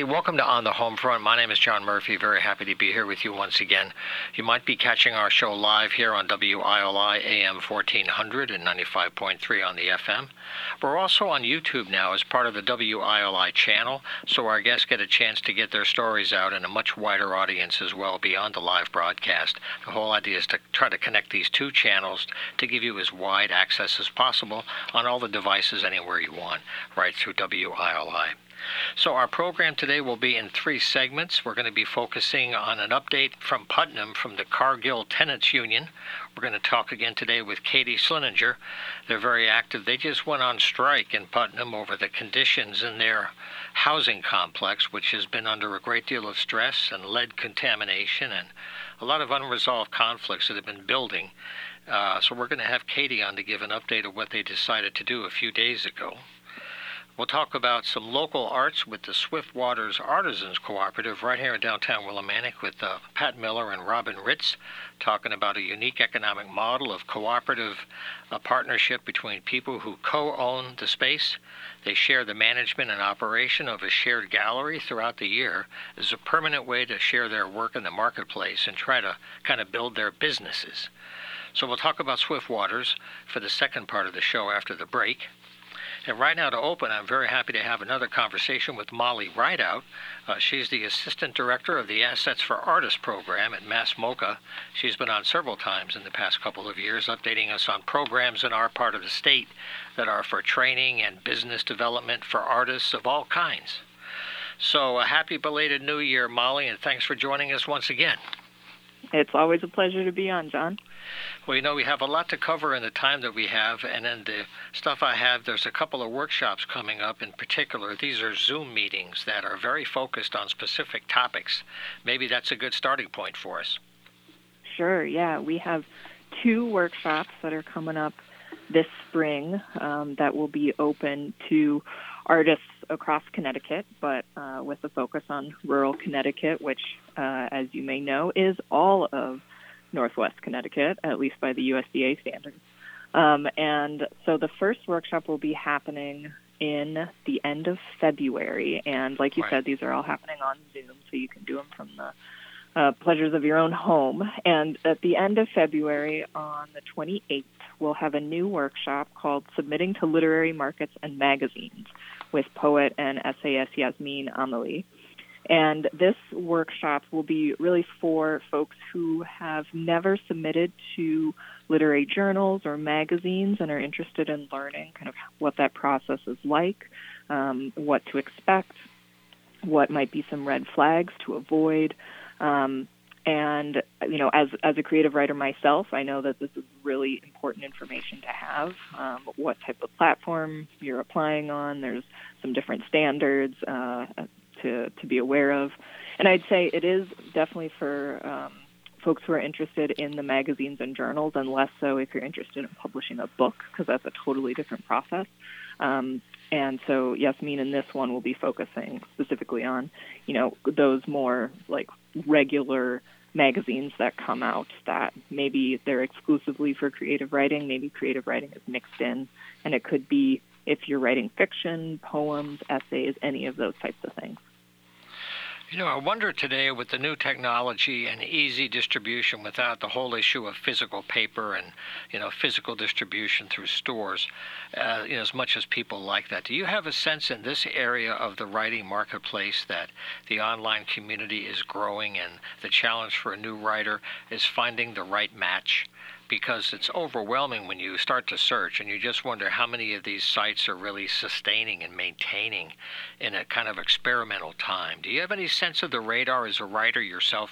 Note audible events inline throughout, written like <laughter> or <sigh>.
everybody. Welcome to On the Home Front. My name is John Murphy. Very happy to be here with you once again. You might be catching our show live here on WILI AM 1400 and 95.3 on the FM. We're also on YouTube now as part of the WILI channel, so our guests get a chance to get their stories out in a much wider audience as well beyond the live broadcast. The whole idea is to try to connect these two channels to give you as wide access as possible on all the devices anywhere you want, right through WILI. So, our program today will be in three segments. We're going to be focusing on an update from Putnam from the Cargill Tenants Union. We're going to talk again today with Katy Slininger. They're very active. They just went on strike in Putnam over the conditions in their housing complex, which has been under a great deal of stress and lead contamination and a lot of unresolved conflicts that have been building. Uh, so, we're going to have Katy on to give an update of what they decided to do a few days ago. We'll talk about some local arts with the Swift Waters Artisans Cooperative right here in downtown Willimantic with uh, Pat Miller and Robin Ritz talking about a unique economic model of cooperative uh, partnership between people who co own the space. They share the management and operation of a shared gallery throughout the year as a permanent way to share their work in the marketplace and try to kind of build their businesses. So we'll talk about Swift Waters for the second part of the show after the break. And right now, to open, I'm very happy to have another conversation with Molly Rideout. Uh, she's the Assistant Director of the Assets for Artists program at Mass MoCA. She's been on several times in the past couple of years, updating us on programs in our part of the state that are for training and business development for artists of all kinds. So, a happy belated New Year, Molly, and thanks for joining us once again. It's always a pleasure to be on, John. Well, you know, we have a lot to cover in the time that we have, and in the stuff I have, there's a couple of workshops coming up in particular. These are Zoom meetings that are very focused on specific topics. Maybe that's a good starting point for us. Sure, yeah. We have two workshops that are coming up this spring um, that will be open to artists across Connecticut, but uh, with a focus on rural Connecticut, which, uh, as you may know, is all of Northwest Connecticut, at least by the USDA standards. Um, and so the first workshop will be happening in the end of February. And like you right. said, these are all happening on Zoom, so you can do them from the uh, pleasures of your own home. And at the end of February, on the 28th, we'll have a new workshop called Submitting to Literary Markets and Magazines with poet and essayist Yasmin Amelie. And this workshop will be really for folks who have never submitted to literary journals or magazines and are interested in learning kind of what that process is like, um, what to expect, what might be some red flags to avoid. Um, and you know, as as a creative writer myself, I know that this is really important information to have. Um, what type of platform you're applying on? There's some different standards. Uh, to, to be aware of. And I'd say it is definitely for um, folks who are interested in the magazines and journals, and less so if you're interested in publishing a book, because that's a totally different process. Um, and so Yasmin in this one will be focusing specifically on, you know, those more like regular magazines that come out that maybe they're exclusively for creative writing, maybe creative writing is mixed in, and it could be if you're writing fiction, poems, essays, any of those types of things. You know, I wonder today with the new technology and easy distribution without the whole issue of physical paper and, you know, physical distribution through stores, uh, you know, as much as people like that. Do you have a sense in this area of the writing marketplace that the online community is growing and the challenge for a new writer is finding the right match? Because it's overwhelming when you start to search and you just wonder how many of these sites are really sustaining and maintaining in a kind of experimental time. Do you have any sense of the radar as a writer yourself?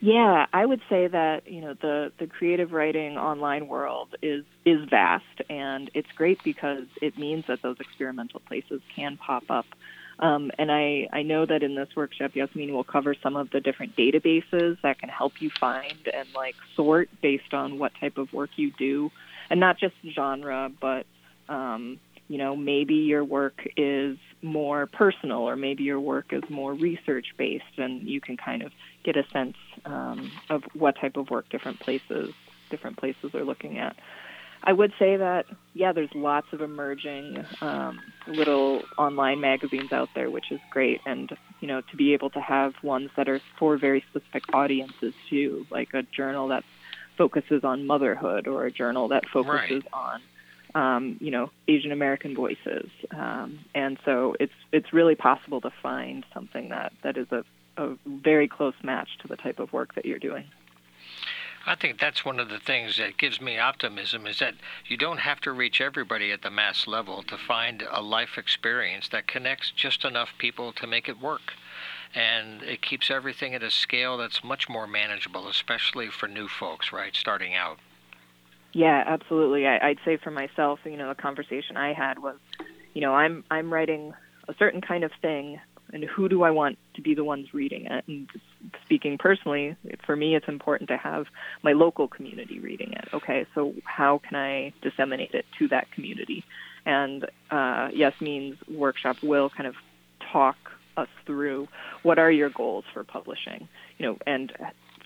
Yeah, I would say that you know the the creative writing online world is is vast and it's great because it means that those experimental places can pop up um, and I, I know that in this workshop, Yasmin will cover some of the different databases that can help you find and like sort based on what type of work you do, and not just genre, but um, you know maybe your work is more personal, or maybe your work is more research based, and you can kind of get a sense um, of what type of work different places different places are looking at. I would say that yeah, there's lots of emerging um, little online magazines out there, which is great, and you know to be able to have ones that are for very specific audiences too, like a journal that focuses on motherhood or a journal that focuses right. on um, you know Asian American voices, um, and so it's it's really possible to find something that that is a, a very close match to the type of work that you're doing. I think that's one of the things that gives me optimism is that you don't have to reach everybody at the mass level to find a life experience that connects just enough people to make it work. And it keeps everything at a scale that's much more manageable, especially for new folks, right, starting out. Yeah, absolutely. I, I'd say for myself, you know, the conversation I had was, you know, I'm I'm writing a certain kind of thing and who do I want to be the ones reading it? And speaking personally, for me, it's important to have my local community reading it. Okay, so how can I disseminate it to that community? And uh, Yasmin's workshop will kind of talk us through what are your goals for publishing, you know, and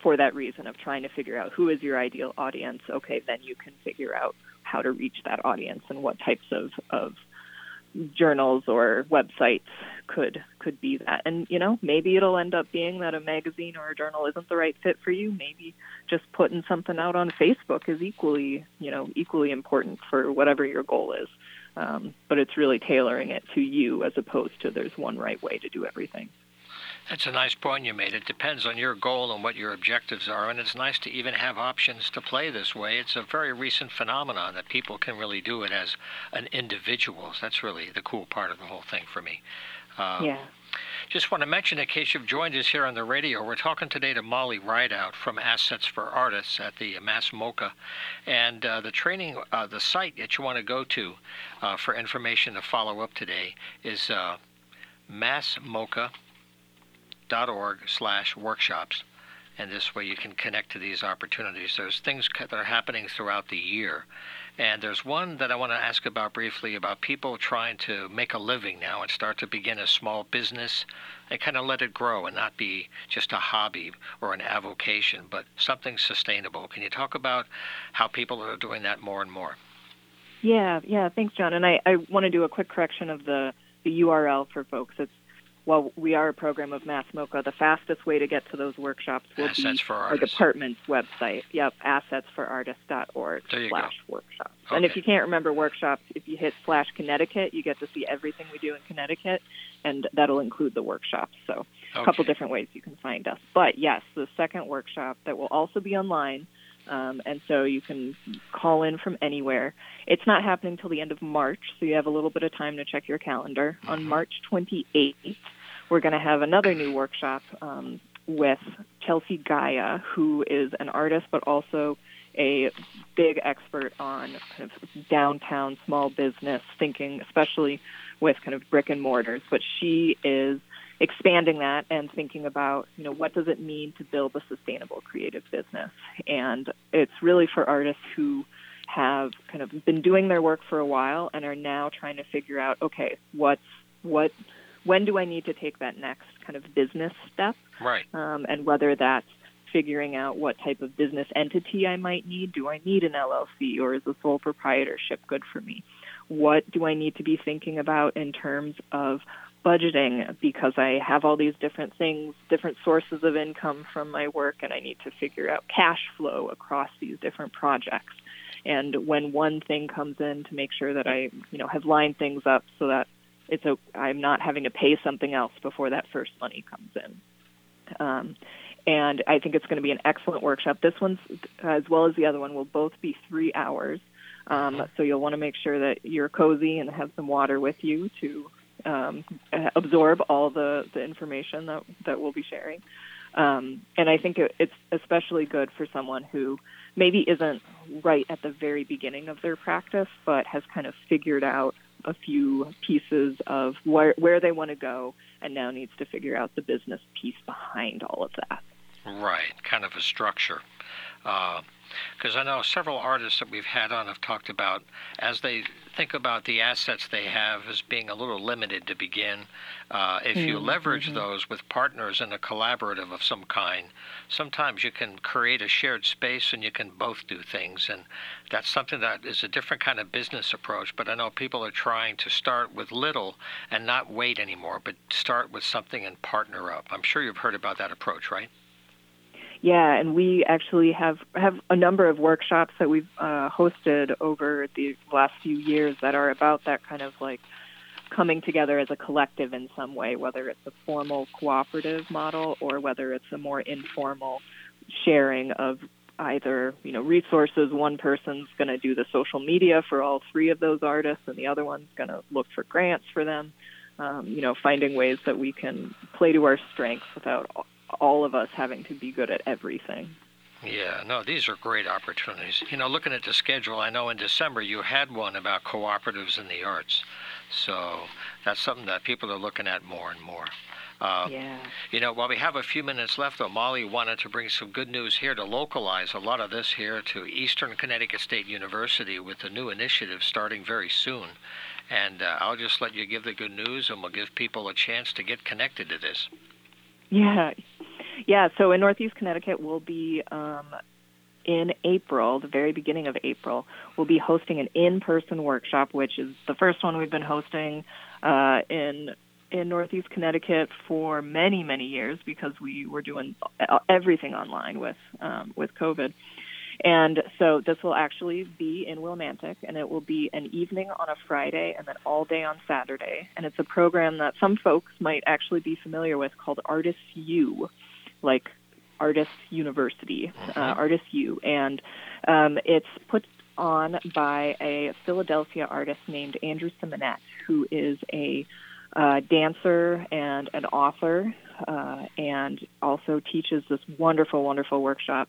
for that reason of trying to figure out who is your ideal audience. Okay, then you can figure out how to reach that audience and what types of, of journals or websites could could be that. And you know, maybe it'll end up being that a magazine or a journal isn't the right fit for you. Maybe just putting something out on Facebook is equally, you know, equally important for whatever your goal is. Um, but it's really tailoring it to you as opposed to there's one right way to do everything. That's a nice point you made. It depends on your goal and what your objectives are, and it's nice to even have options to play this way. It's a very recent phenomenon that people can really do it as an individual. That's really the cool part of the whole thing for me. Uh, yeah. Just want to mention, in case you've joined us here on the radio, we're talking today to Molly Rideout from Assets for Artists at the Mass MoCA. And uh, the training, uh, the site that you want to go to uh, for information to follow up today is uh, massmoca.com org slash workshops and this way you can connect to these opportunities. There's things that are happening throughout the year. And there's one that I want to ask about briefly about people trying to make a living now and start to begin a small business and kind of let it grow and not be just a hobby or an avocation, but something sustainable. Can you talk about how people are doing that more and more? Yeah, yeah, thanks, John. And I, I want to do a quick correction of the, the URL for folks. It's while we are a program of Mass MoCA, the fastest way to get to those workshops will Assets be our department's website. Yep, assetsforartists.org slash workshops. Okay. And if you can't remember workshops, if you hit slash Connecticut, you get to see everything we do in Connecticut, and that'll include the workshops. So okay. a couple different ways you can find us. But yes, the second workshop that will also be online um, and so you can call in from anywhere. It's not happening until the end of March, so you have a little bit of time to check your calendar. On Mm-hmm. March 28th, we're going to have another new workshop um, with Chelsea Gaia, who is an artist but also a big expert on kind of downtown small business thinking, especially with kind of brick and mortars. But she is expanding that and thinking about, you know, what does it mean to build a sustainable creative business? And it's really for artists who have kind of been doing their work for a while and are now trying to figure out, okay, what's what when do I need to take that next kind of business step? Right. Um, and whether that's figuring out what type of business entity I might need. Do I need an LLC or is a sole proprietorship good for me? What do I need to be thinking about in terms of budgeting because I have all these different things, different sources of income from my work, and I need to figure out cash flow across these different projects. And when one thing comes in, to make sure that I, you know, have lined things up so that it's a, I'm not having to pay something else before that first money comes in. Um, and I think it's going to be an excellent workshop. This one's, as well as the other one, will both be three hours. Um, so you'll want to make sure that you're cozy and have some water with you to um, absorb all the, the information that, that we'll be sharing. Um, and I think it, it's especially good for someone who maybe isn't right at the very beginning of their practice, but has kind of figured out a few pieces of where, where they want to go and now needs to figure out the business piece behind all of that. Right, kind of a structure. Because uh, I know several artists that we've had on have talked about as they think about the assets they have as being a little limited to begin. Uh, if you mm-hmm. leverage mm-hmm. those with partners in a collaborative of some kind, sometimes you can create a shared space and you can both do things. And that's something that is a different kind of business approach. But I know people are trying to start with little and not wait anymore, but start with something and partner up. I'm sure you've heard about that approach, right? Yeah, and we actually have have a number of workshops that we've uh, hosted over the last few years that are about that kind of like coming together as a collective in some way, whether it's a formal cooperative model or whether it's a more informal sharing of either you know resources. One person's going to do the social media for all three of those artists, and the other one's going to look for grants for them. Um, you know, finding ways that we can play to our strengths without all of us having to be good at everything. Yeah, no, these are great opportunities. You know, looking at the schedule, I know in December you had one about cooperatives in the arts. So that's something that people are looking at more and more. Uh, yeah. You know, while we have a few minutes left, though, Molly wanted to bring some good news here to localize a lot of this here to Eastern Connecticut State University with a new initiative starting very soon. And uh, I'll just let you give the good news, and we'll give people a chance to get connected to this. Yeah, yeah, so in Northeast Connecticut, we'll be um, in April, the very beginning of April, we'll be hosting an in-person workshop, which is the first one we've been hosting uh, in in Northeast Connecticut for many many years because we were doing everything online with um, with COVID. And so this will actually be in Willimantic, and it will be an evening on a Friday and then all day on Saturday. And it's a program that some folks might actually be familiar with called Artists U like Artists University, uh, mm-hmm. Artist U, and um, it's put on by a Philadelphia artist named Andrew Simonet, who is a uh, dancer and an author, uh, and also teaches this wonderful, wonderful workshop.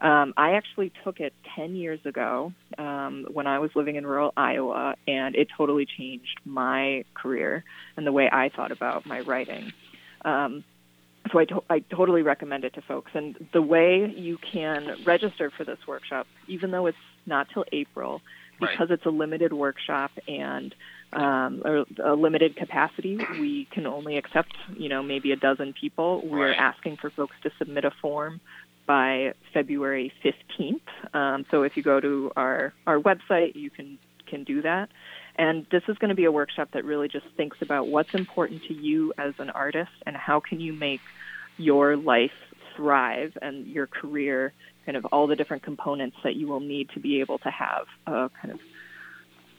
Um, I actually took it 10 years ago um, when I was living in rural Iowa, and it totally changed my career and the way I thought about my writing. Um, so I, to- I totally recommend it to folks. And the way you can register for this workshop, even though it's not till April, because right. it's a limited workshop and um, a, a limited capacity, we can only accept, you know, maybe a dozen people. We're right. asking for folks to submit a form by February 15th. Um, so if you go to our, our website, you can can do that. And this is going to be a workshop that really just thinks about what's important to you as an artist and how can you make your life thrive and your career kind of all the different components that you will need to be able to have a kind of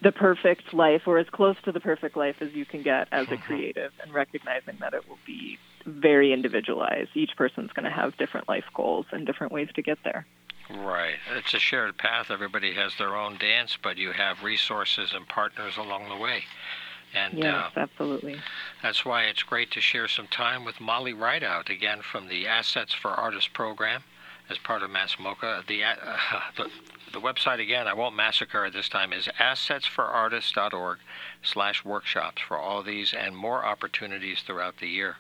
the perfect life or as close to the perfect life as you can get as a <laughs> creative and recognizing that it will be very individualized. Each person's going to have different life goals and different ways to get there. Right. It's a shared path. Everybody has their own dance, but you have resources and partners along the way. And yes, uh, absolutely. That's why it's great to share some time with Molly Rideout again from the Assets for Artists program as part of Mass MoCA. The, uh, <laughs> the, the website again, I won't massacre it this time, is assetsforartists.org slash workshops for all these and more opportunities throughout the year.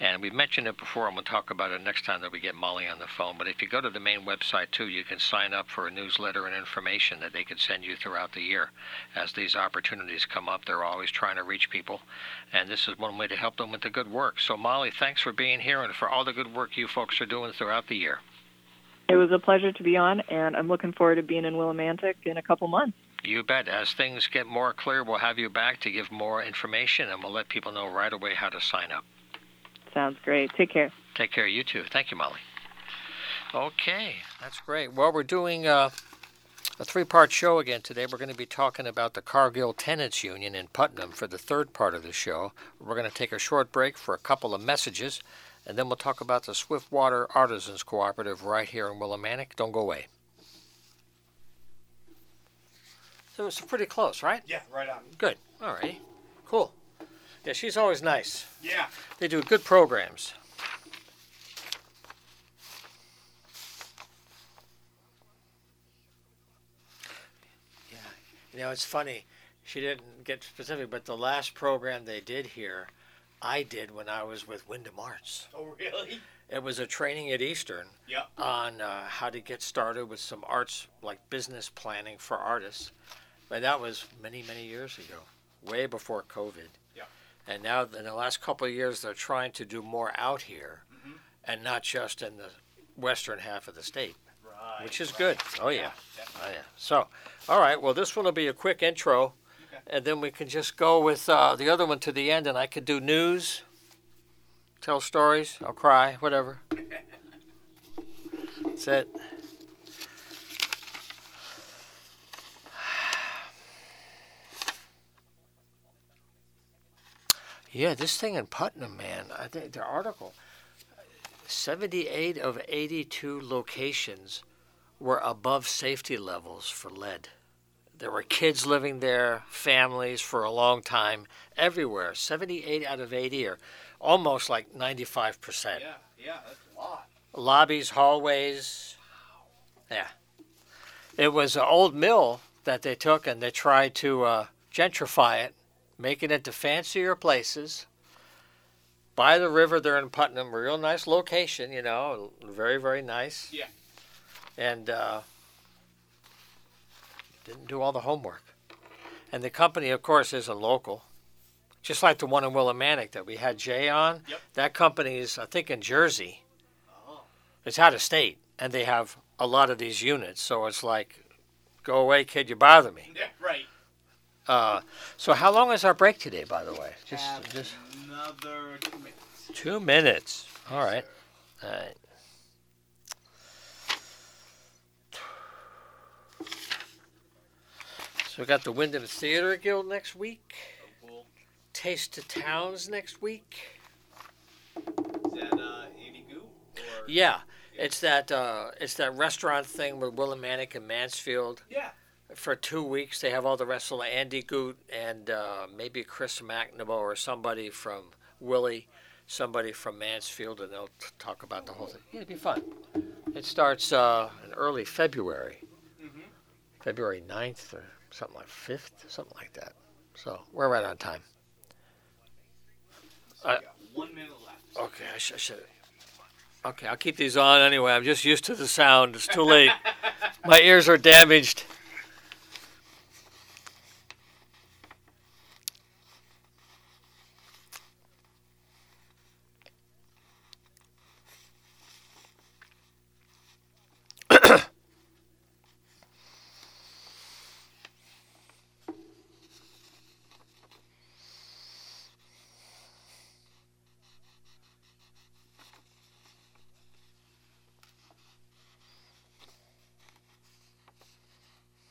And we've mentioned it before, and we'll talk about it next time that we get Molly on the phone. But if you go to the main website too, you can sign up for a newsletter and information that they can send you throughout the year. As these opportunities come up, they're always trying to reach people, and this is one way to help them with the good work. So, Molly, thanks for being here and for all the good work you folks are doing throughout the year. It was a pleasure to be on, and I'm looking forward to being in Willimantic in a couple months. You bet. As things get more clear, we'll have you back to give more information, and we'll let people know right away how to sign up. Sounds great. Take care. Take care. You too. Thank you, Molly. Okay, that's great. Well, we're doing uh, a three part show again today. We're going to be talking about the Cargill Tenants Union in Putnam for the third part of the show. We're going to take a short break for a couple of messages, and then we'll talk about the Swiftwater Artisans Cooperative right here in Willimantic. Don't go away. So it's pretty close, right? Yeah, right on. Good. All right. Cool. Yeah, she's always nice. Yeah. They do good programs. Yeah. You know, it's funny. She didn't get specific, but the last program they did here I did when I was with Windham Arts. Oh, really? It was a training at Eastern Yep. on uh, how to get started with some arts, like business planning for artists. But that was many, many years ago, way before COVID. Yeah. And now, in the last couple of years, they're trying to do more out here Mhm. and not just in the western half of the state, Right. which is good. Oh, yeah. definitely. Oh, yeah. So, all right. Well, this one will be a quick intro, Okay. and then we can just go with uh, the other one to the end, and I could do news, tell stories, I'll cry, whatever. <laughs> That's it. Yeah, this thing in Putnam, man. I think the article. 78 of 82 locations were above safety levels for lead. There were kids living there, families for a long time, everywhere. 78 out of 80 are almost like 95%. Yeah, yeah, that's a lot. Lobbies, hallways. Yeah. It was an old mill that they took and they tried to uh, gentrify it, make it into fancier places. By the river there in Putnam, a real nice location, you know, very, very nice. Yeah. And uh, didn't do all the homework. And the company, of course, isn't local. Just like the one in Willimantic that we had Jay on. Yep. That company is, I think, in Jersey. Oh. It's out of state, and they have a lot of these units. So it's like, go away, kid, you bother me. Yeah, right. Uh, so how long is our break today, by the way? Just, Have just another two minutes. two minutes. All right. All right. So we got the Windham Theater Guild next week. Oh, cool. Taste of Towns next week. Is that uh, Andy Goo? Or... Yeah, it's that uh, it's that restaurant thing with Willimantic and Mansfield. Yeah. For two weeks. They have all the rest of Andy Goot and uh, maybe Chris McNamara or somebody from Willie, somebody from Mansfield, and they'll t- talk about the whole thing. Yeah, it'd be fun. It starts uh, in early February, Mm-hmm. February 9th or something like 5th, something like that. So we're right on time. So Uh, one minute left. Okay, I should. I should. Okay, I'll keep these on anyway. I'm just used to the sound. It's too late. <laughs> My ears are damaged.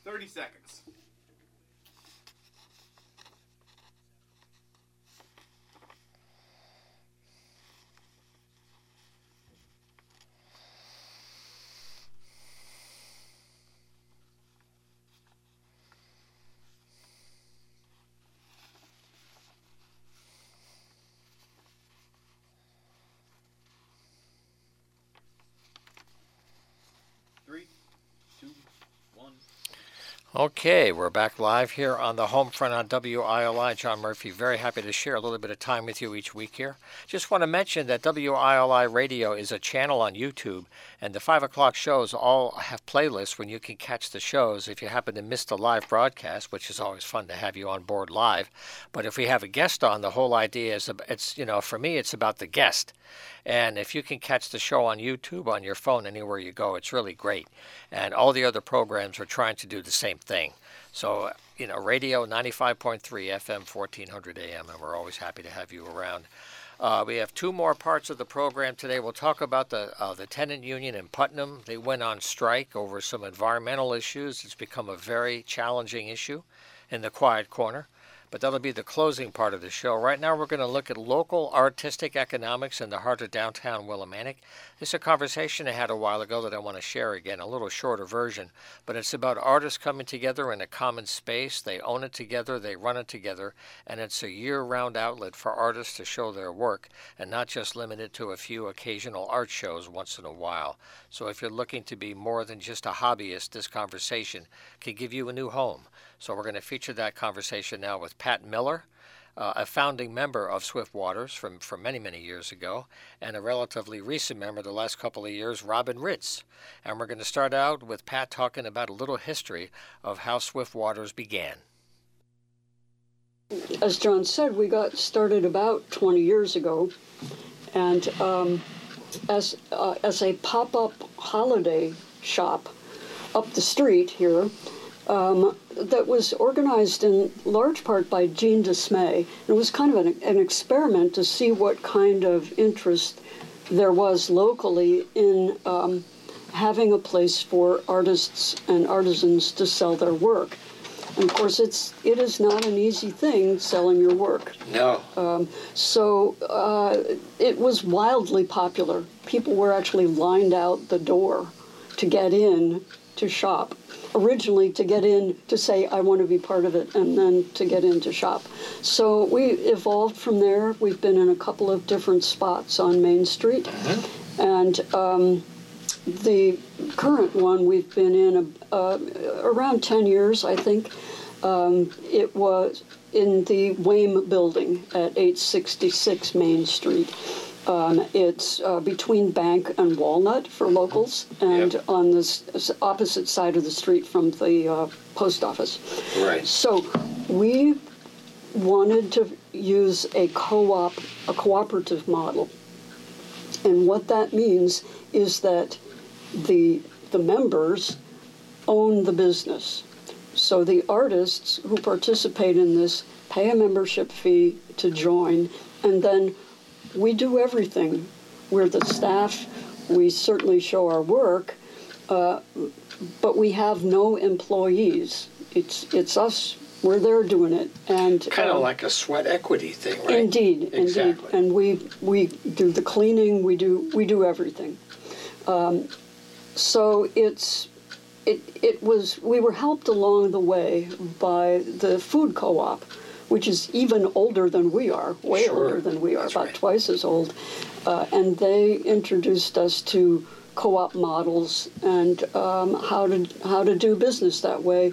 Thirty seconds. Three, two, one. Okay, we're back live here on the home front on WILI. John Murphy, very happy to share a little bit of time with you each week here. Just want to mention that WILI Radio is a channel on YouTube, and the 5 o'clock shows all have playlists when you can catch the shows if you happen to miss the live broadcast, which is always fun to have you on board live. But if we have a guest on, the whole idea is it's, you know, for me, it's about the guest. And if you can catch the show on YouTube, on your phone, anywhere you go, it's really great. And all the other programs are trying to do the same thing. So, you know, radio 95.3 FM, 1400 AM, and we're always happy to have you around. Uh, we have two more parts of the program today. We'll talk about the uh, the tenant union in Putnam. They went on strike over some environmental issues. It's become a very challenging issue in the quiet corner. But that'll be the closing part of the show. Right now, we're going to look at local artistic economics in the heart of downtown Willimantic. This is a conversation I had a while ago that I want to share again, a little shorter version. But it's about artists coming together in a common space. They own it together, they run it together, and it's a year round outlet for artists to show their work and not just limited to a few occasional art shows once in a while. So if you're looking to be more than just a hobbyist, this conversation can give you a new home. So we're going to feature that conversation now with Pat Miller. uh, a founding member of Swift Waters from, from many, many years ago, and a relatively recent member the last couple of years, Robin Ritz. And we're going to start out with Pat talking about a little history of how Swift Waters began. As John said, we got started about 20 years ago, and um, as uh, as a pop-up holiday shop up the street here um, that was organized in large part by Jean Dismay. It was kind of an, an experiment to see what kind of interest there was locally in um, having a place for artists and artisans to sell their work. And of course, it's it is not an easy thing selling your work. No. Um, so uh, it was wildly popular. People were actually lined out the door to get in to shop. Originally, to get in to say, I want to be part of it, and then to get in to shop. So we evolved from there. We've been in a couple of different spots on Main Street. Mm-hmm. And um, the current one we've been in uh, around 10 years, I think. Um, it was in the Wame building at 866 Main Street. Um, it's uh, between Bank and Walnut for locals, and yep. on the opposite side of the street from the uh, post office. Right. So we wanted to use a co-op, a cooperative model, and what that means is that the the members own the business. So the artists who participate in this pay a membership fee to join, and then we do everything. We're the staff. We certainly show our work, uh, but we have no employees. It's it's us. We're there doing it, and kind of um, like a sweat equity thing, right? Indeed, exactly. indeed. And we we do the cleaning. We do we do everything. Um, so it's it, it was we were helped along the way by the food co-op which is even older than we are, way sure. older than we are, That's about right. twice as old. Uh, and they introduced us to co-op models and um, how to how to do business that way.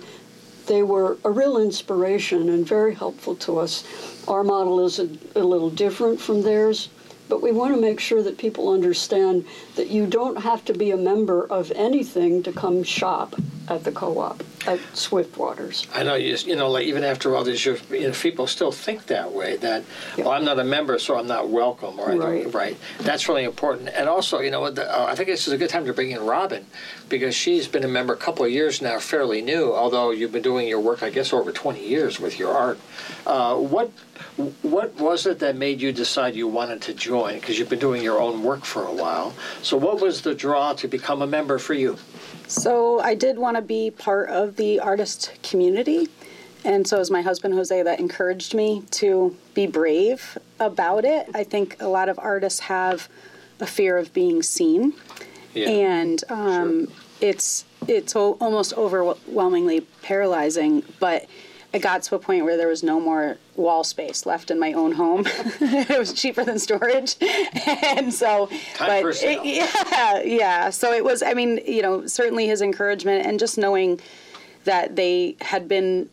They were a real inspiration and very helpful to us. Our model is a, a little different from theirs, but we want to make sure that people understand that you don't have to be a member of anything to come shop at the co-op at Swiftwaters. I know you, you know, like even after all these years, you know, people still think that way. That well, I'm not a member, so I'm not welcome, or right. right. That's really important. And also, you know, the, uh, I think this is a good time to bring in Robin because she's been a member a couple of years now, fairly new. Although you've been doing your work, I guess, over 20 years with your art. Uh, what what was it that made you decide you wanted to join? Because you've been doing your own work for a while. So, what was the draw to become a member for you? So, I did want to be part of the artist community. And so, it was my husband Jose that encouraged me to be brave about it. I think a lot of artists have a fear of being seen. Yeah. And um, sure. it's it's almost overwhelmingly paralyzing, but it got to a point where there was no more wall space left in my own home. <laughs> it was cheaper than storage, <laughs> and so, Time but it, yeah, yeah. So it was. I mean, you know, certainly his encouragement and just knowing that they had been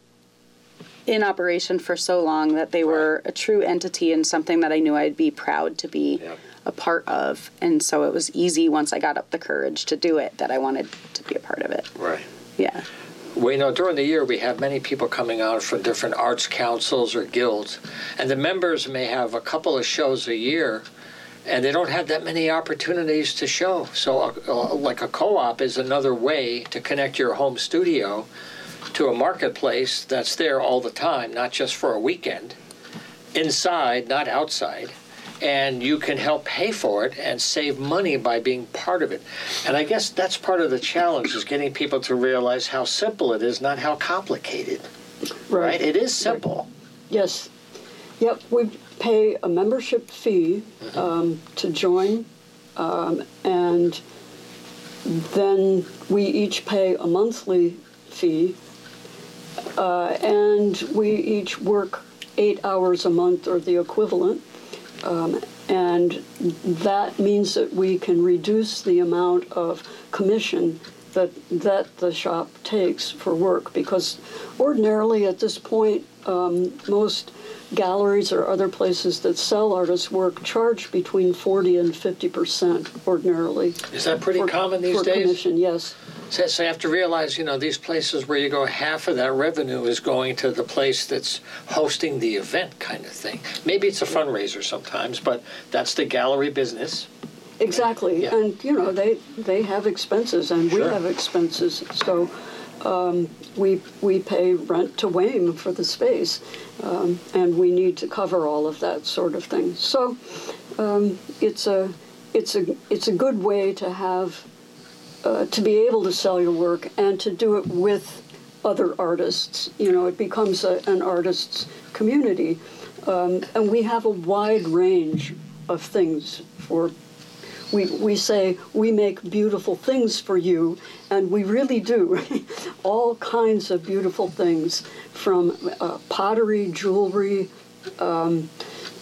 in operation for so long that they were a true entity and something that I knew I'd be proud to be. Yep. A part of, and so it was easy once I got up the courage to do it that I wanted to be a part of it. Right. Yeah. We know during the year we have many people coming out from different arts councils or guilds, and the members may have a couple of shows a year, and they don't have that many opportunities to show. So, uh, like a co op is another way to connect your home studio to a marketplace that's there all the time, not just for a weekend, inside, not outside and you can help pay for it and save money by being part of it. And I guess that's part of the challenge is getting people to realize how simple it is, not how complicated. Right. right? It is simple. Yes. Yep. We pay a membership fee mm-hmm. um, to join, um, and then we each pay a monthly fee, uh, and we each work eight hours a month or the equivalent um, and that means that we can reduce the amount of commission that that the shop takes for work because ordinarily at this point um, most galleries or other places that sell artists' work charge between 40 and 50 percent ordinarily. Is that pretty for- common these for days? commission, yes. So, so you have to realize, you know, these places where you go, half of that revenue is going to the place that's hosting the event, kind of thing. Maybe it's a fundraiser sometimes, but that's the gallery business. Exactly, Yeah. and you know they they have expenses, and we have expenses. So um, we we pay rent to Wayne for the space, um, and we need to cover all of that sort of thing. So um, it's a it's a it's a good way to have uh, to be able to sell your work and to do it with other artists. You know, it becomes a, an artists' community, um, and we have a wide range of things for we, we say we make beautiful things for you, and we really do. <laughs> All kinds of beautiful things from uh, pottery, jewelry, um,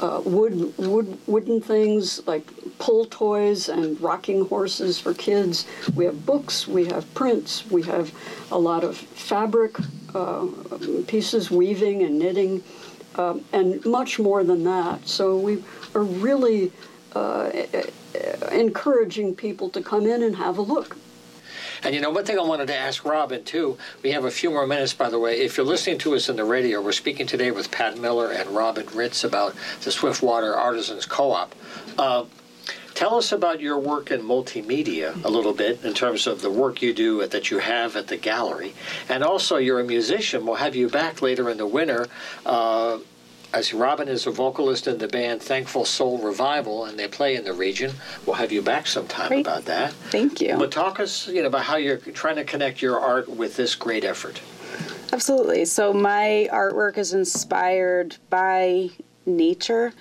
uh, wood, wood, wooden things like pull toys and rocking horses for kids. We have books, we have prints, we have a lot of fabric uh, pieces, weaving and knitting, um, and much more than that. So we are really uh, encouraging people to come in and have a look. And you know, one thing I wanted to ask Robin too, we have a few more minutes, by the way. If you're listening to us in the radio, we're speaking today with Pat Miller and Robin Ritz about the Swiftwater Artisans Co op. Uh, tell us about your work in multimedia a little bit in terms of the work you do at, that you have at the gallery. And also, you're a musician. We'll have you back later in the winter. Uh, as Robin is a vocalist in the band Thankful Soul Revival, and they play in the region. We'll have you back sometime Great. about that. Thank you. But talk us, you know, about how you're trying to connect your art with this great effort. Absolutely. So my artwork is inspired by nature.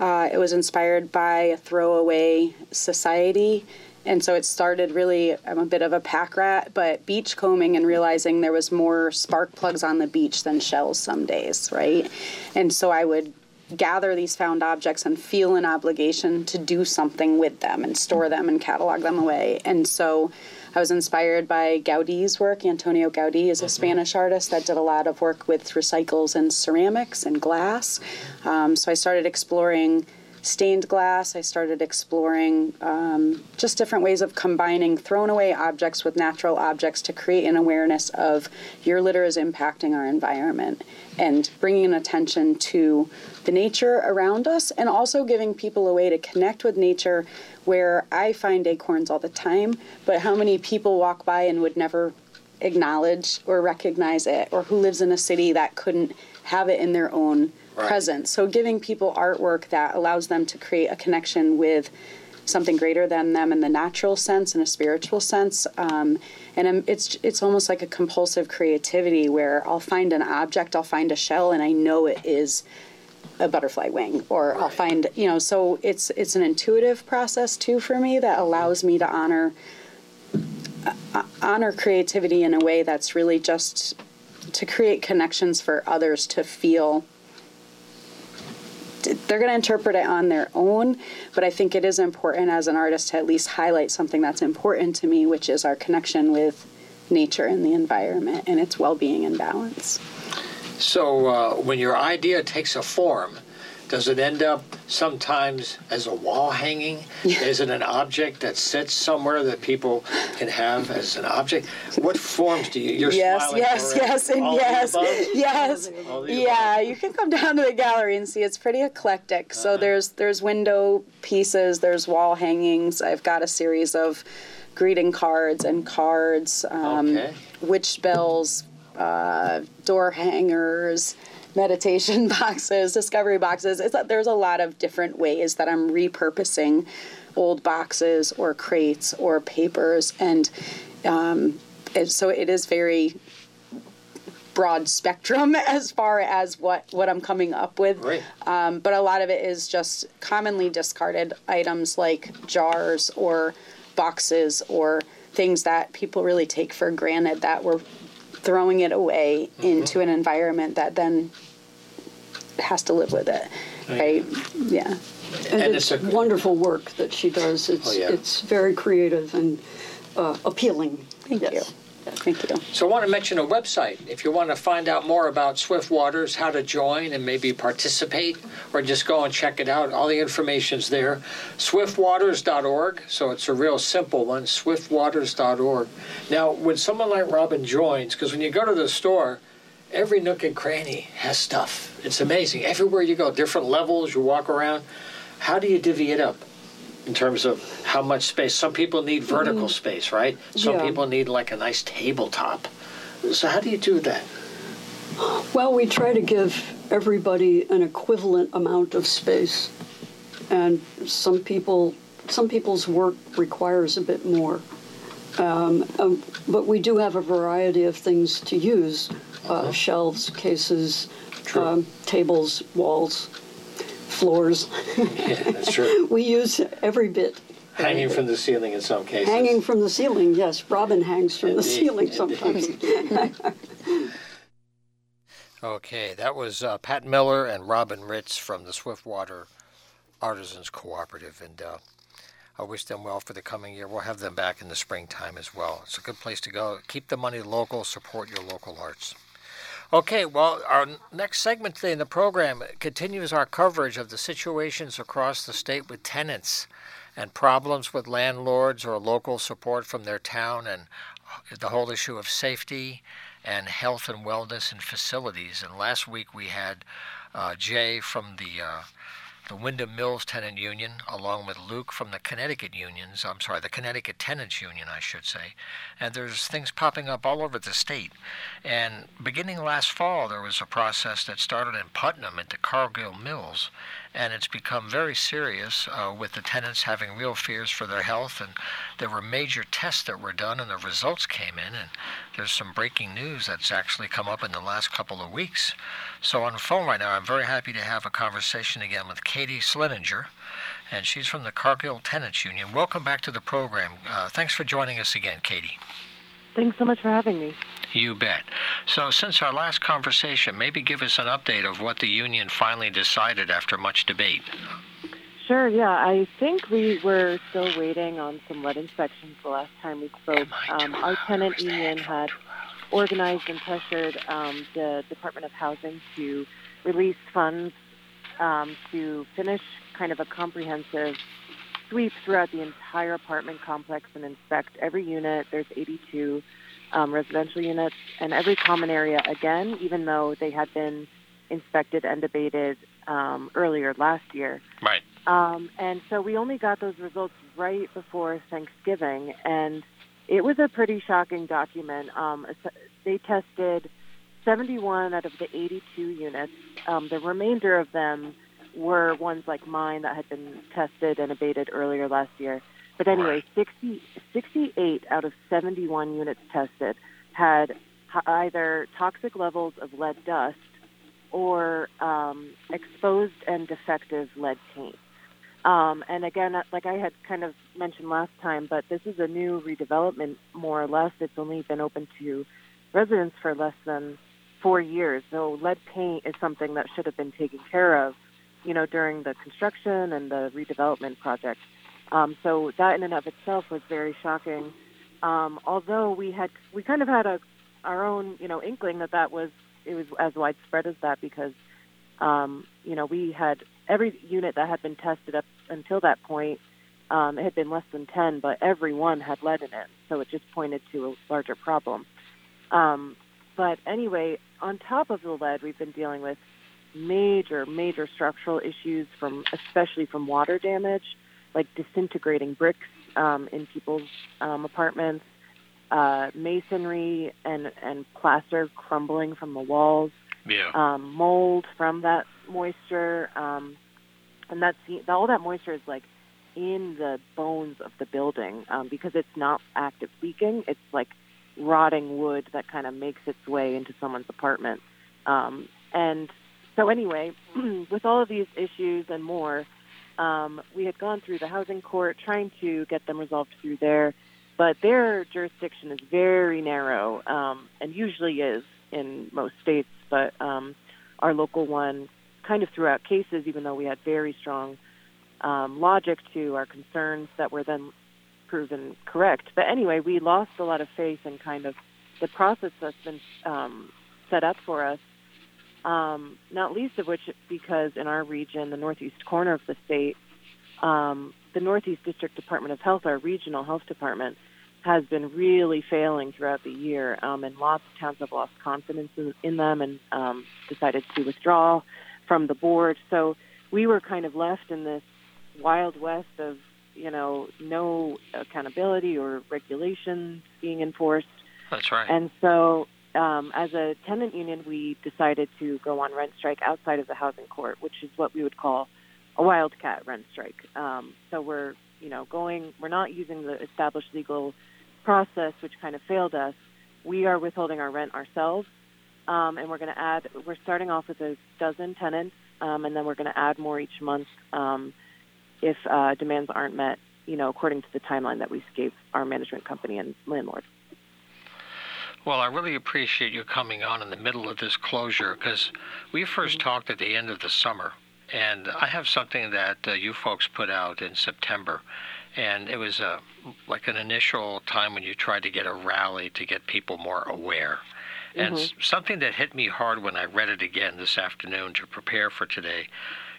Uh, it was inspired by a throwaway society. And so it started really, I'm a bit of a pack rat, but beach combing and realizing there was more spark plugs on the beach than shells some days, right? And so I would gather these found objects and feel an obligation to do something with them and store them and catalog them away. And so I was inspired by Gaudi's work. Antonio Gaudi is a Spanish artist that did a lot of work with recycles and ceramics and glass. Um, so I started exploring stained glass. I started exploring um, just different ways of combining thrown away objects with natural objects to create an awareness of your litter is impacting our environment and bringing attention to the nature around us and also giving people a way to connect with nature where I find acorns all the time, but how many people walk by and would never acknowledge or recognize it, or who lives in a city that couldn't have it in their own Right. presence. So giving people artwork that allows them to create a connection with something greater than them in the natural sense and a spiritual sense. Um, and it's it's almost like a compulsive creativity where I'll find an object, I'll find a shell, and I know it is a butterfly wing, or I'll find you know. So it's it's an intuitive process too for me that allows me to honor uh, honor creativity in a way that's really just to create connections for others to feel they're going to interpret it on their own, but I think it is important as an artist to at least highlight something that's important to me, which is our connection with nature and the environment and its well being and balance. So, uh, when your idea takes a form, does it end up sometimes as a wall hanging? Is it an object that sits somewhere that people can have as an object? What forms do you? You're yes, yes, yes, and yes, yes. Yeah, you can come down to the gallery and see it's pretty eclectic. So Uh-huh. there's there's window pieces, there's wall hangings. I've got a series of greeting cards and cards, um, Okay. witch bells, uh, door hangers, meditation <laughs> boxes, discovery boxes. It's there's a lot of different ways that I'm repurposing old boxes or crates or papers, and um, it, so it is very broad spectrum <laughs> as far as what what I'm coming up with. Great. Um, but a lot of it is just commonly discarded items like jars or boxes or things that people really take for granted that we're throwing it away into an environment that then has to live with it. Right? Yeah. And, And it's, it's a- wonderful work that she does. It's Oh, yeah. it's very creative and uh, appealing. Thank yes. you. Thank you. So I want to mention a website. If you want to find out more about Swift Waters, how to join and maybe participate, or just go and check it out, all the information's there. Swiftwaters.org. So it's a real simple one. Swiftwaters.org. Now, when someone like Robin joins, because when you go to the store, every nook and cranny has stuff. It's amazing. Everywhere you go, different levels. You walk around. How do you divvy it up? in terms of how much space. Some people need vertical space, right? Some Yeah. people need like a nice tabletop. So how do you do that? Well, we try to give everybody an equivalent amount of space, and some people, some people's work requires a bit more. Um, um, but we do have a variety of things to use: uh, shelves, cases, True. um, tables, walls, floors. Yeah, that's true. <laughs> We use every bit. Hanging from the ceiling in some cases. Hanging from the ceiling, yes. Robin hangs from the ceiling sometimes. <laughs> Okay, that was uh, Pat Miller and Robin Ritz from the Swiftwater Artisans Cooperative, and uh, I wish them well for the coming year. We'll have them back in the springtime as well. It's a good place to go. Keep the money local, support your local arts. Okay, well, our next segment today in the program continues our coverage of the situations across the state with tenants and problems with landlords or local support from their town and the whole issue of safety and health and wellness and facilities. And last week we had uh, Jay from the uh, the Windham Mills Tenant Union, along with Luke from the Connecticut Unions. I'm sorry, the Connecticut Tenants Union, I should say. And there's things popping up all over the state. And beginning last fall, there was a process that started in Putnam at the Cargill Mills, and it's become very serious uh, with the tenants having real fears for their health. And there were major tests that were done, and the results came in. And there's some breaking news that's actually come up in the last couple of weeks. So on the phone right now, I'm very happy to have a conversation again with Katy Slininger, and she's from the Cargill Tenants Union. Welcome back to the program. Uh, thanks for joining us again, Katy. Thanks so much for having me. You bet. So, since our last conversation, maybe give us an update of what the union finally decided after much debate. Sure, yeah. I think we were still waiting on some lead inspections the last time we spoke. Um, our tenant union had organized and pressured um, the Department of Housing to release funds um, to finish kind of a comprehensive sweep throughout the entire apartment complex and inspect every unit. There's 82 um, residential units and every common area again, even though they had been inspected and debated um, earlier last year. Right. Um, and so we only got those results right before Thanksgiving, and it was a pretty shocking document. Um, they tested 71 out of the 82 units. Um, the remainder of them were ones like mine that had been tested and abated earlier last year. But anyway, 60, 68 out of 71 units tested had either toxic levels of lead dust or um, exposed and defective lead paint. Um, and again, uh, like I had kind of mentioned last time, but this is a new redevelopment, more or less. It's only been open to residents for less than four years. So lead paint is something that should have been taken care of, you know, during the construction and the redevelopment project. Um, so that in and of itself was very shocking. Um, although we had, we kind of had a our own, you know, inkling that that was it was as widespread as that because, um, you know, we had every unit that had been tested up until that point. Um, it had been less than 10, but every one had lead in it, so it just pointed to a larger problem. Um, but anyway, on top of the lead, we've been dealing with major, major structural issues from, especially from water damage, like disintegrating bricks um, in people's um, apartments, uh, masonry and and plaster crumbling from the walls, Yeah. um, mold from that moisture, um, and that's all that moisture is like in the bones of the building um, because it's not active leaking. It's like rotting wood that kind of makes its way into someone's apartment. Um, and so, anyway, <clears throat> with all of these issues and more, um, we had gone through the housing court trying to get them resolved through there, but their jurisdiction is very narrow um, and usually is in most states. But um, our local one kind of threw out cases, even though we had very strong um, logic to our concerns that were then proven correct. But anyway, we lost a lot of faith in kind of the process that's been um, set up for us. Um, not least of which because in our region, the northeast corner of the state, um, the Northeast District Department of Health, our regional health department, has been really failing throughout the year, um, and lots of towns have lost confidence in, in them and um, decided to withdraw from the board. So we were kind of left in this wild west of you know no accountability or regulations being enforced. That's right. And so, um, as a tenant union, we decided to go on rent strike outside of the housing court, which is what we would call a wildcat rent strike. Um, so we're you know going we're not using the established legal process, which kind of failed us. We are withholding our rent ourselves, um, and we're going to add. We're starting off with a dozen tenants, um, and then we're going to add more each month um, if uh, demands aren't met. You know, according to the timeline that we gave our management company and landlord. Well, I really appreciate you coming on in the middle of this closure because we 1st mm-hmm. talked at the end of the summer, and I have something that uh, you folks put out in September, and it was a like an initial time when you tried to get a rally to get people more aware. And mm-hmm. something that hit me hard when I read it again this afternoon to prepare for today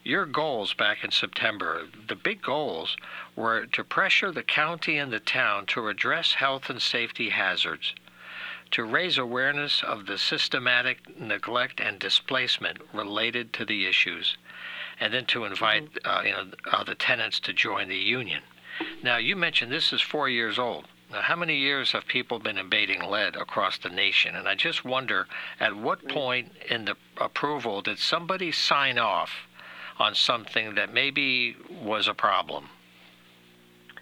your goals back in September, the big goals were to pressure the county and the town to address health and safety hazards, to raise awareness of the systematic neglect and displacement related to the issues, and then to invite mm-hmm. uh, you know, uh, the tenants to join the union. Now, you mentioned this is four years old. Now, how many years have people been abating lead across the nation? And I just wonder at what mm. point in the approval did somebody sign off on something that maybe was a problem?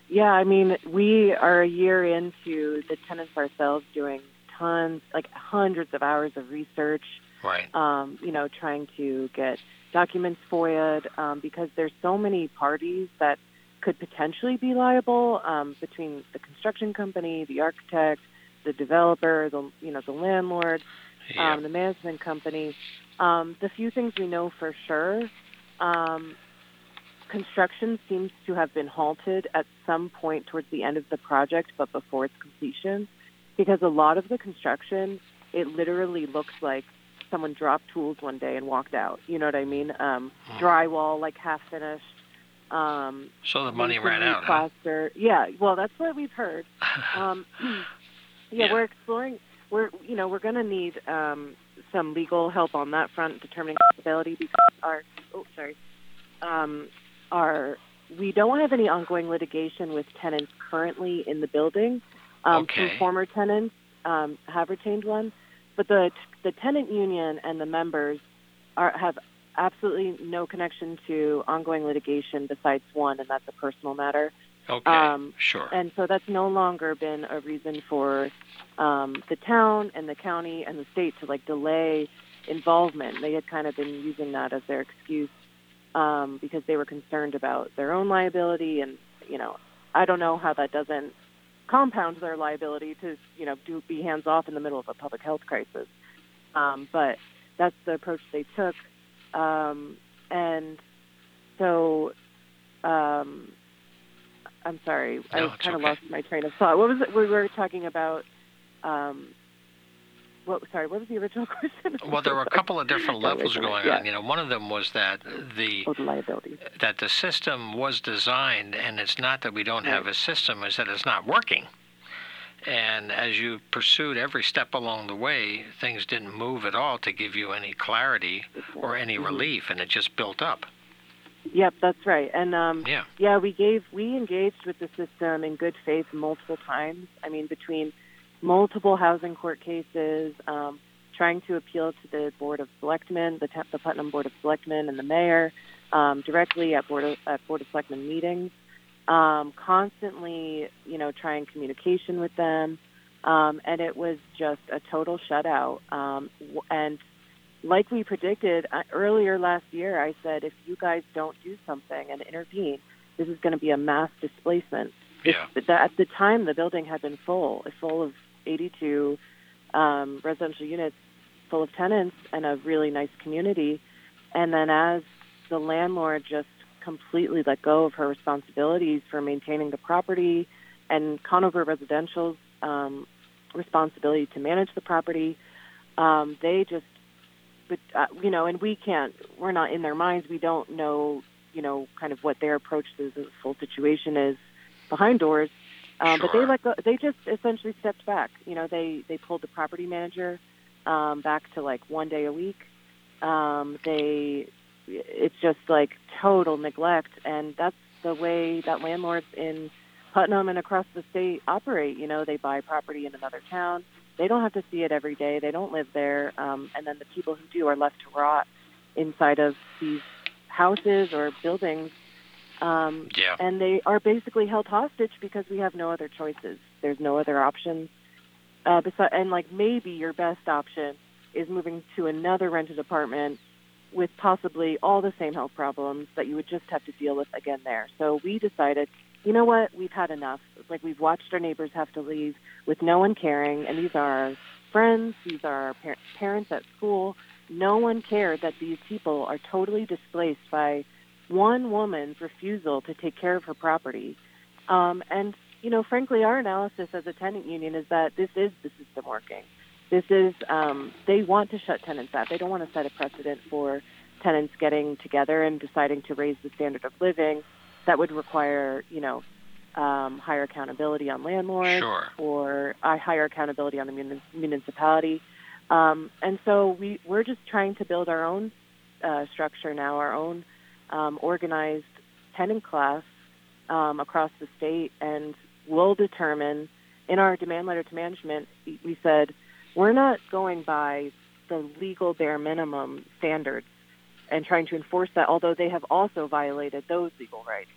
Yeah, I mean, we are a year into the tenants ourselves doing tons, like hundreds of hours of research. Right. Um, you know, trying to get documents FOIA'd um, because there's so many parties that could potentially be liable um, between the construction company, the architect, the developer, the you know the landlord, yeah. um, the management company. Um, the few things we know for sure, um, construction seems to have been halted at some point towards the end of the project, but before its completion, because a lot of the construction, it literally looks like someone dropped tools one day and walked out. You know what I mean? Um, hmm. drywall like half finished um, so the money ran out. Plaster. Huh? Yeah, well, that's what we've heard. <laughs> Um, <clears throat> yeah, yeah, we're exploring. We're you know we're going to need um, some legal help on that front, determining liability because our oh sorry, um, our we don't have any ongoing litigation with tenants currently in the building. Um, okay. Some former tenants um, have retained one, but the the tenant union and the members are have absolutely no connection to ongoing litigation besides one, and that's a personal matter. Okay, um, sure. And so that's no longer been a reason for um, the town and the county and the state to like delay involvement. They had kind of been using that as their excuse um, because they were concerned about their own liability, and you know, I don't know how that doesn't compound their liability to you know do be hands off in the middle of a public health crisis. Um, but that's the approach they took. Um, and so, um, I'm sorry, no, I kind of okay. lost my train of thought. What was it? We were talking about. Um, what, sorry, what was the original <laughs> question? Well, there were a couple of different levels going yeah. on. You know, one of them was that the, oh, the liability. that the system was designed, and it's not that we don't right. have a system; it's that it's not working. And as you pursued every step along the way, things didn't move at all to give you any clarity or any mm-hmm. relief, and it just built up. Yep, that's right. And um, yeah, yeah, we gave we engaged with the system in good faith multiple times. I mean, between multiple housing court cases, um, trying to appeal to the board of selectmen, the, the Putnam board of selectmen, and the mayor um, directly at board of, at board of selectmen meetings um, constantly, you know, trying communication with them. Um, and it was just a total shutout. Um, and like we predicted uh, earlier last year, I said, if you guys don't do something and intervene, this is going to be a mass displacement. Yeah. At the time, the building had been full, full of 82 um, residential units, full of tenants, and a really nice community. And then as the landlord just completely let go of her responsibilities for maintaining the property and Conover Residential's um, responsibility to manage the property. Um, they just, but uh, you know, and we can't. We're not in their minds. We don't know, you know, kind of what their approach to the full situation is behind doors. Um, Sure. But they let go. They just essentially stepped back. You know, they they pulled the property manager um, back to like one day a week. Um, they, it's just like total neglect, and that's the way that landlords in Putnam and across the state operate. You know, they buy property in another town. They don't have to see it every day. They don't live there, um, and then the people who do are left to rot inside of these houses or buildings um, Yeah. and they are basically held hostage because we have no other choices. There's no other options. Uh, besi- and like maybe your best option is moving to another rented apartment with possibly all the same health problems that you would just have to deal with again there. So we decided, you know what, we've had enough. It's like we've watched our neighbors have to leave with no one caring, and these are our friends, these are our par- parents at school. No one cared that these people are totally displaced by one woman's refusal to take care of her property. Um, and, you know, frankly, our analysis as a tenant union is that this is the system working. This is, um, they want to shut tenants out. They don't want to set a precedent for tenants getting together and deciding to raise the standard of living that would require, you know, um, higher accountability on landlords Sure. or uh, higher accountability on the muni- municipality. Um, and so we, we're just trying to build our own uh, structure now, our own um, organized tenant class um, across the state, and we'll determine in our demand letter to management, we- we said we're not going by the legal bare minimum standards and trying to enforce that, although they have also violated those legal rights.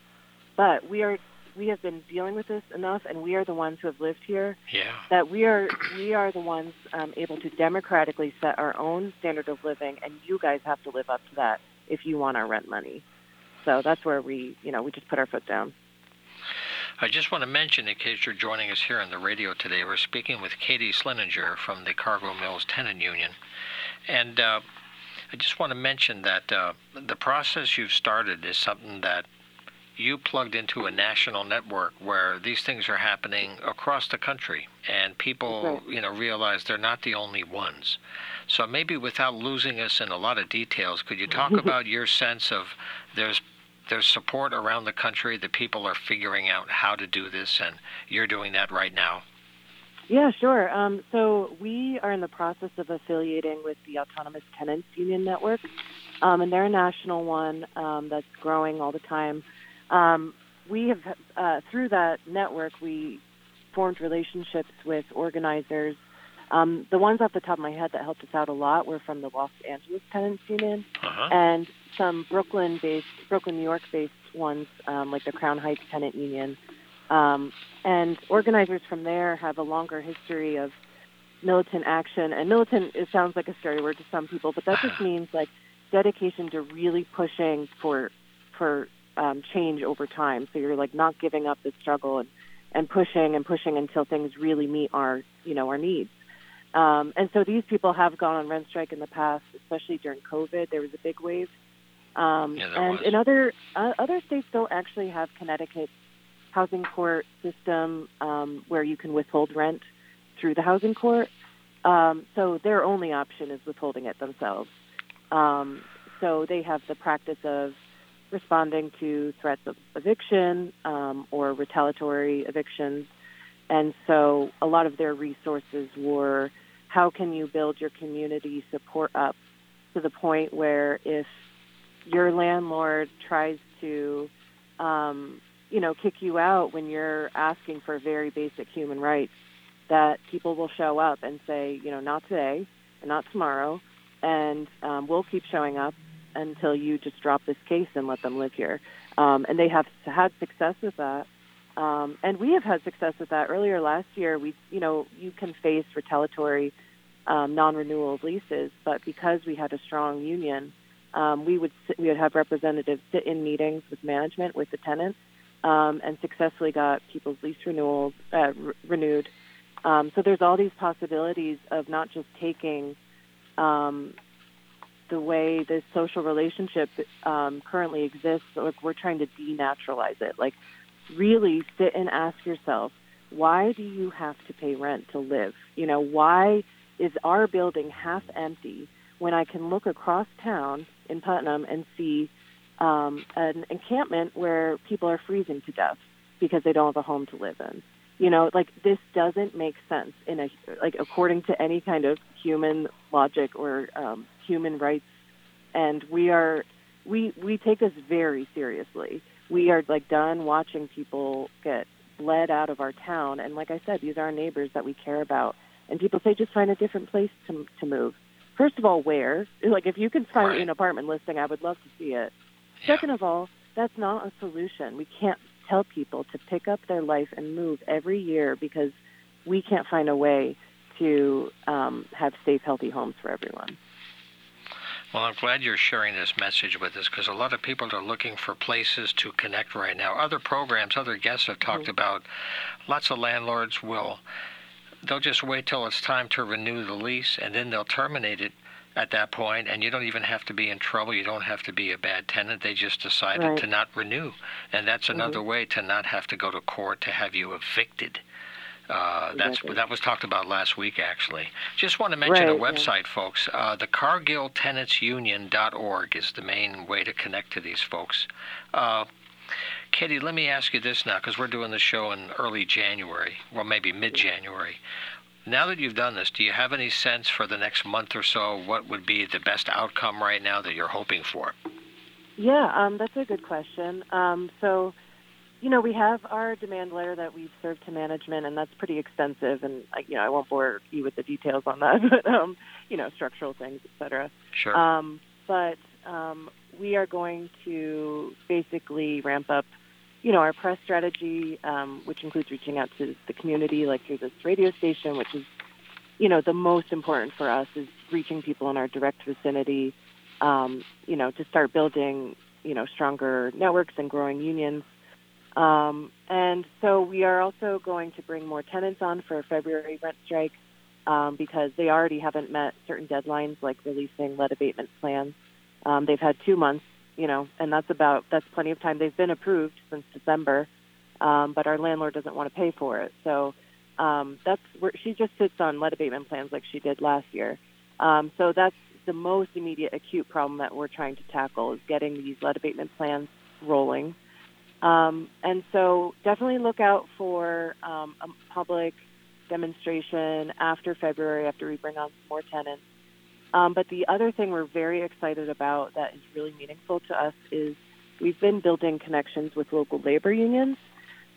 But we are we have been dealing with this enough, and we are the ones who have lived here Yeah. that we are we are the ones um, able to democratically set our own standard of living, and you guys have to live up to that if you want our rent money. So that's where we, you know, we just put our foot down. I just want to mention, in case you're joining us here on the radio today, we're speaking with Katy Slininger from the Cargill Mills Tenant Union. And uh, I just want to mention that uh, the process you've started is something that you plugged into a national network where these things are happening across the country, and people, Right. you know, realize they're not the only ones. So maybe without losing us in a lot of details, could you talk <laughs> about your sense of there's there's support around the country that people are figuring out how to do this, and you're doing that right now. Yeah, sure. Um, so we are in the process of affiliating with the Autonomous Tenants Union Network, um, and they're a national one um, that's growing all the time. Um, we have, uh, through that network, we formed relationships with organizers. Um, the ones off the top of my head that helped us out a lot were from the Los Angeles Tenants Union Uh-huh. and some Brooklyn-based, Brooklyn, New York-based ones, um, like the Crown Heights Tenant Union. Um, and organizers from there have a longer history of militant action. And militant, it sounds like a scary word to some people, but that just <sighs> means like dedication to really pushing for for um, change over time. So you're like not giving up the struggle and, and pushing and pushing until things really meet our you know our needs. Um, and so these people have gone on rent strike in the past, especially during COVID. There was a big wave. Um, Yeah, and was. in other uh, other states don't actually have Connecticut's housing court system um, where you can withhold rent through the housing court. Um, so their only option is withholding it themselves. Um, so they have the practice of responding to threats of eviction um, or retaliatory evictions. And so a lot of their resources were how can you build your community support up to the point where if your landlord tries to, um, you know, kick you out when you're asking for very basic human rights, that people will show up and say, you know, not today and not tomorrow, and um, we'll keep showing up until you just drop this case and let them live here. Um, and they have had success with that. Um, and we have had success with that. Earlier last year, we, you know, you can face retaliatory um, non-renewal of leases, but because we had a strong union, um, we would sit, we would have representatives sit in meetings with management with the tenants, um, and successfully got people's lease renewals uh, re- renewed. Um, so there's all these possibilities of not just taking um, the way this social relationship um, currently exists. Like we're trying to denaturalize it. Like really sit and ask yourself, why do you have to pay rent to live? You know, why is our building half empty when I can look across town in Putnam and see um, an encampment where people are freezing to death because they don't have a home to live in? You know, like this doesn't make sense in a like according to any kind of human logic or um, human rights, and we are we we take this very seriously. We are like done watching people get bled out of our town, and like I said, these are our neighbors that we care about. And people say just find a different place to to move. First of all, where? <laughs> Like if you can find Right. an apartment listing, I would love to see it. Yeah. Second of all, that's not a solution. We can't tell people to pick up their life and move every year because we can't find a way to um, have safe, healthy homes for everyone. Well, I'm glad you're sharing this message with us because a lot of people are looking for places to connect right now. Other programs, other guests have talked mm-hmm. about lots of landlords will they'll just wait till it's time to renew the lease and then they'll terminate it at that point and you don't even have to be in trouble you don't have to be a bad tenant they just decided Right. to not renew and that's another mm-hmm. way to not have to go to court to have you evicted uh, that's Exactly. that was talked about last week actually just want to mention a Right, yeah. website folks uh, the cargilltenantsunion.org is the main way to connect to these folks uh, Katy, let me ask you this now, because we're doing the show in early January, well, maybe mid January. Now that you've done this, do you have any sense for the next month or so what would be the best outcome right now that you're hoping for? Yeah, um, that's a good question. Um, so, you know, we have our demand letter that we've served to management, and that's pretty extensive. And you know, I won't bore you with the details on that, <laughs> but um, you know, structural things, et cetera. Sure. Um, but um, we are going to basically ramp up, you know, our press strategy, um, which includes reaching out to the community, like through this radio station, which is, you know, the most important for us is reaching people in our direct vicinity, um, you know, to start building, you know, stronger networks and growing unions. Um, and so we are also going to bring more tenants on for February rent strike um, because they already haven't met certain deadlines like releasing lead abatement plans. Um, they've had two months, you know, and that's about that's plenty of time. They've been approved since December, um, but our landlord doesn't want to pay for it. So um, that's where she just sits on lead abatement plans like she did last year. Um, so that's the most immediate acute problem that we're trying to tackle is getting these lead abatement plans rolling. Um, and so definitely look out for um, a public demonstration after February, after we bring on some more tenants. Um, but the other thing we're very excited about that is really meaningful to us is we've been building connections with local labor unions.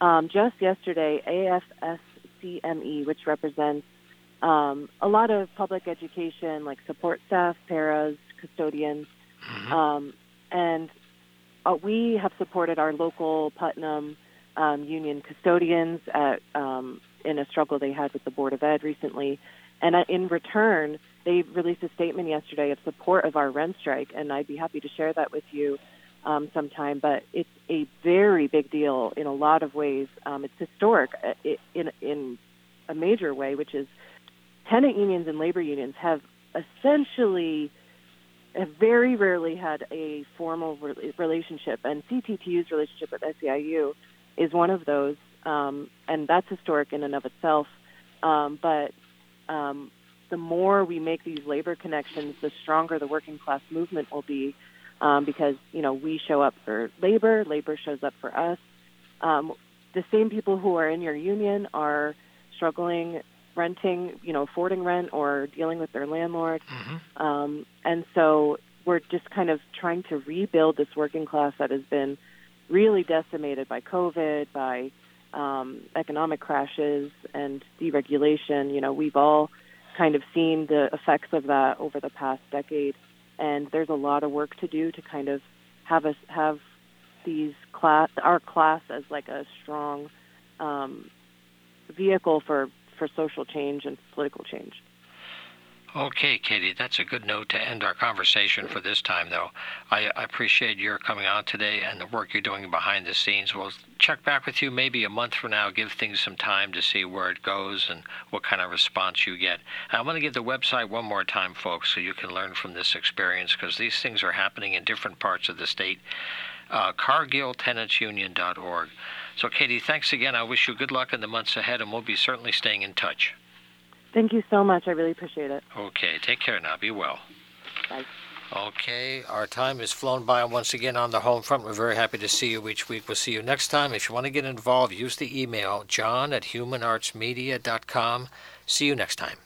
Um, just yesterday, AFSCME, which represents um, a lot of public education, like support staff, paras, custodians, Mhm. um, and uh, we have supported our local Putnam um, union custodians at, um, in a struggle they had with the Board of Ed recently. And uh, in return, they released a statement yesterday of support of our rent strike, and I'd be happy to share that with you um, sometime. But it's a very big deal in a lot of ways. Um, it's historic uh, in in a major way, which is tenant unions and labor unions have essentially have very rarely had a formal re- relationship, and CTTU's relationship with SEIU is one of those, um, and that's historic in and of itself. Um, but um, the more we make these labor connections, the stronger the working class movement will be, um, because you know we show up for labor, labor shows up for us. Um, the same people who are in your union are struggling renting, you know, affording rent or dealing with their landlord. Mhm. Um, and so we're just kind of trying to rebuild this working class that has been really decimated by COVID, by um, economic crashes and deregulation. You know, we've all kind of seen the effects of that over the past decade, and there's a lot of work to do to kind of have us have these class our class as like a strong um, vehicle for for social change and political change. Okay, Katy, that's a good note to end our conversation for this time, though. I, I appreciate your coming on today and the work you're doing behind the scenes. We'll check back with you maybe a month from now, give things some time to see where it goes and what kind of response you get. I'm going to give the website one more time, folks, so you can learn from this experience because these things are happening in different parts of the state. Uh, CargillTenantsUnion.org. So, Katy, thanks again. I wish you good luck in the months ahead, and we'll be certainly staying in touch. Thank you so much. I really appreciate it. Okay, take care now. Be well. Bye. Okay, our time has flown by once again on the home front. We're very happy to see you each week. We'll see you next time. If you want to get involved, use the email john at humanartsmedia.com. See you next time.